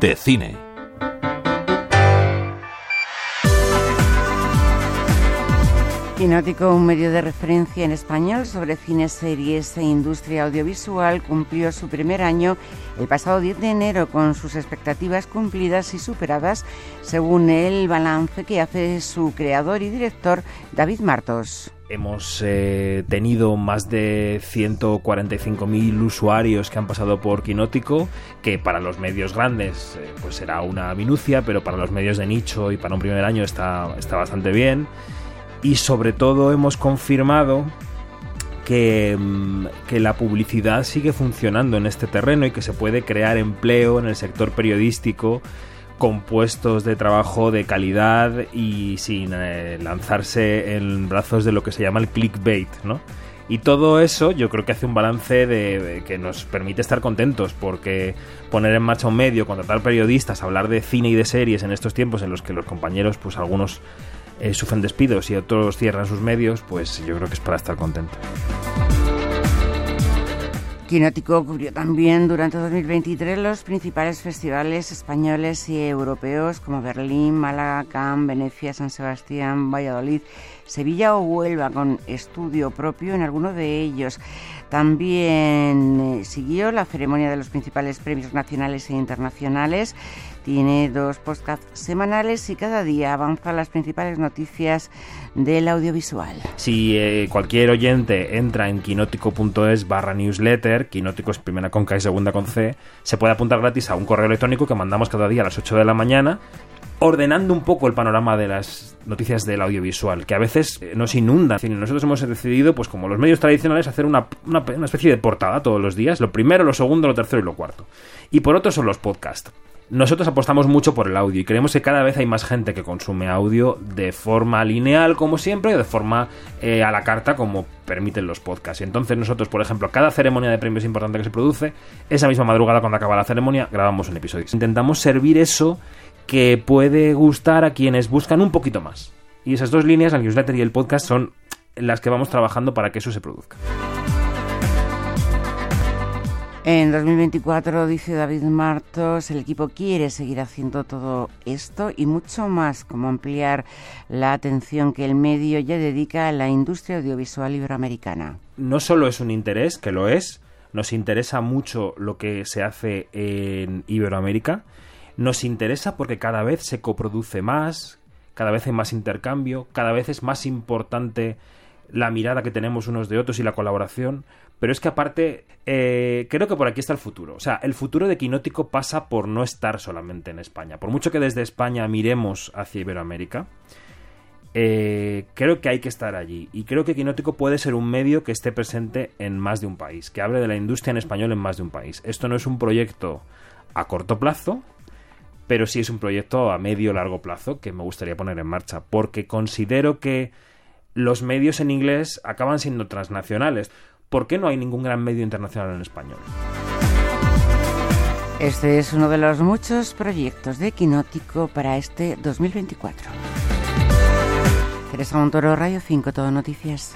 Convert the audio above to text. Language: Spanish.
de cine. Quinótico, un medio de referencia en español sobre cine, series e industria audiovisual, cumplió su primer año el pasado 10 de enero con sus expectativas cumplidas y superadas, según el balance que hace su creador y director David Martos. Hemos eh, tenido más de 145.000 usuarios que han pasado por Quinótico, que para los medios grandes eh, pues será una minucia, pero para los medios de nicho y para un primer año está, está bastante bien. Y sobre todo hemos confirmado que, mm, que, la publicidad sigue funcionando en este terreno y que se puede crear empleo en el sector periodístico con puestos de trabajo de calidad y sin eh, lanzarse en brazos de lo que se llama el clickbait, ¿no? Y todo eso yo creo que hace un balance de, que nos permite estar contentos porque poner en marcha un medio, contratar periodistas, hablar de cine y de series en estos tiempos en los que los compañeros, pues algunos eh, sufren despidos y otros cierran sus medios, pues yo creo que es para estar contento. Quinótico cubrió también durante 2023 los principales festivales españoles y europeos como Berlín, Málaga, Cannes, Venecia, San Sebastián, Valladolid, Sevilla o Huelva, con estudio propio en alguno de ellos. También eh, siguió la ceremonia de los principales premios nacionales e internacionales tiene dos podcasts semanales y cada día avanza las principales noticias del audiovisual. Si eh, cualquier oyente entra en quinótico.es barra newsletter, quinótico es primera con K y segunda con C, se puede apuntar gratis a un correo electrónico que mandamos cada día a las 8 de la mañana ordenando un poco el panorama de las noticias del audiovisual, que a veces eh, nos inunda. Nosotros hemos decidido, pues como los medios tradicionales, hacer una, una, especie de portada todos los días, lo primero, lo segundo, lo tercero y lo cuarto. Y por otro son los podcasts. Nosotros apostamos mucho por el audio y creemos que cada vez hay más gente que consume audio de forma lineal, como siempre, y de forma eh, a la carta, como permiten los podcasts. Entonces nosotros, por ejemplo, cada ceremonia de premios importante que se produce, esa misma madrugada cuando acaba la ceremonia, grabamos un episodio. Intentamos servir eso que puede gustar a quienes buscan un poquito más. Y esas dos líneas, el newsletter y el podcast, son las que vamos trabajando para que eso se produzca. En 2024, dice David Martos, el equipo quiere seguir haciendo todo esto y mucho más, como ampliar la atención que el medio ya dedica a la industria audiovisual iberoamericana. No solo es un interés, que lo es, nos interesa mucho lo que se hace en Iberoamérica, nos interesa porque cada vez se coproduce más, cada vez hay más intercambio, cada vez es más importante la mirada que tenemos unos de otros y la colaboración, pero es que aparte, eh, creo que por aquí está el futuro. O sea, el futuro de Quinótico pasa por no estar solamente en España. Por mucho que desde España miremos hacia Iberoamérica, eh, creo que hay que estar allí. Y creo que Quinótico puede ser un medio que esté presente en más de un país, que hable de la industria en español en más de un país. Esto no es un proyecto a corto plazo, pero sí es un proyecto a medio largo plazo que me gustaría poner en marcha, porque considero que los medios en inglés acaban siendo transnacionales. ¿por qué no hay ningún gran medio internacional en español? Este es uno de los muchos proyectos de Quinótico para este 2024. Teresa Montoro, Radio 5, Todo Noticias.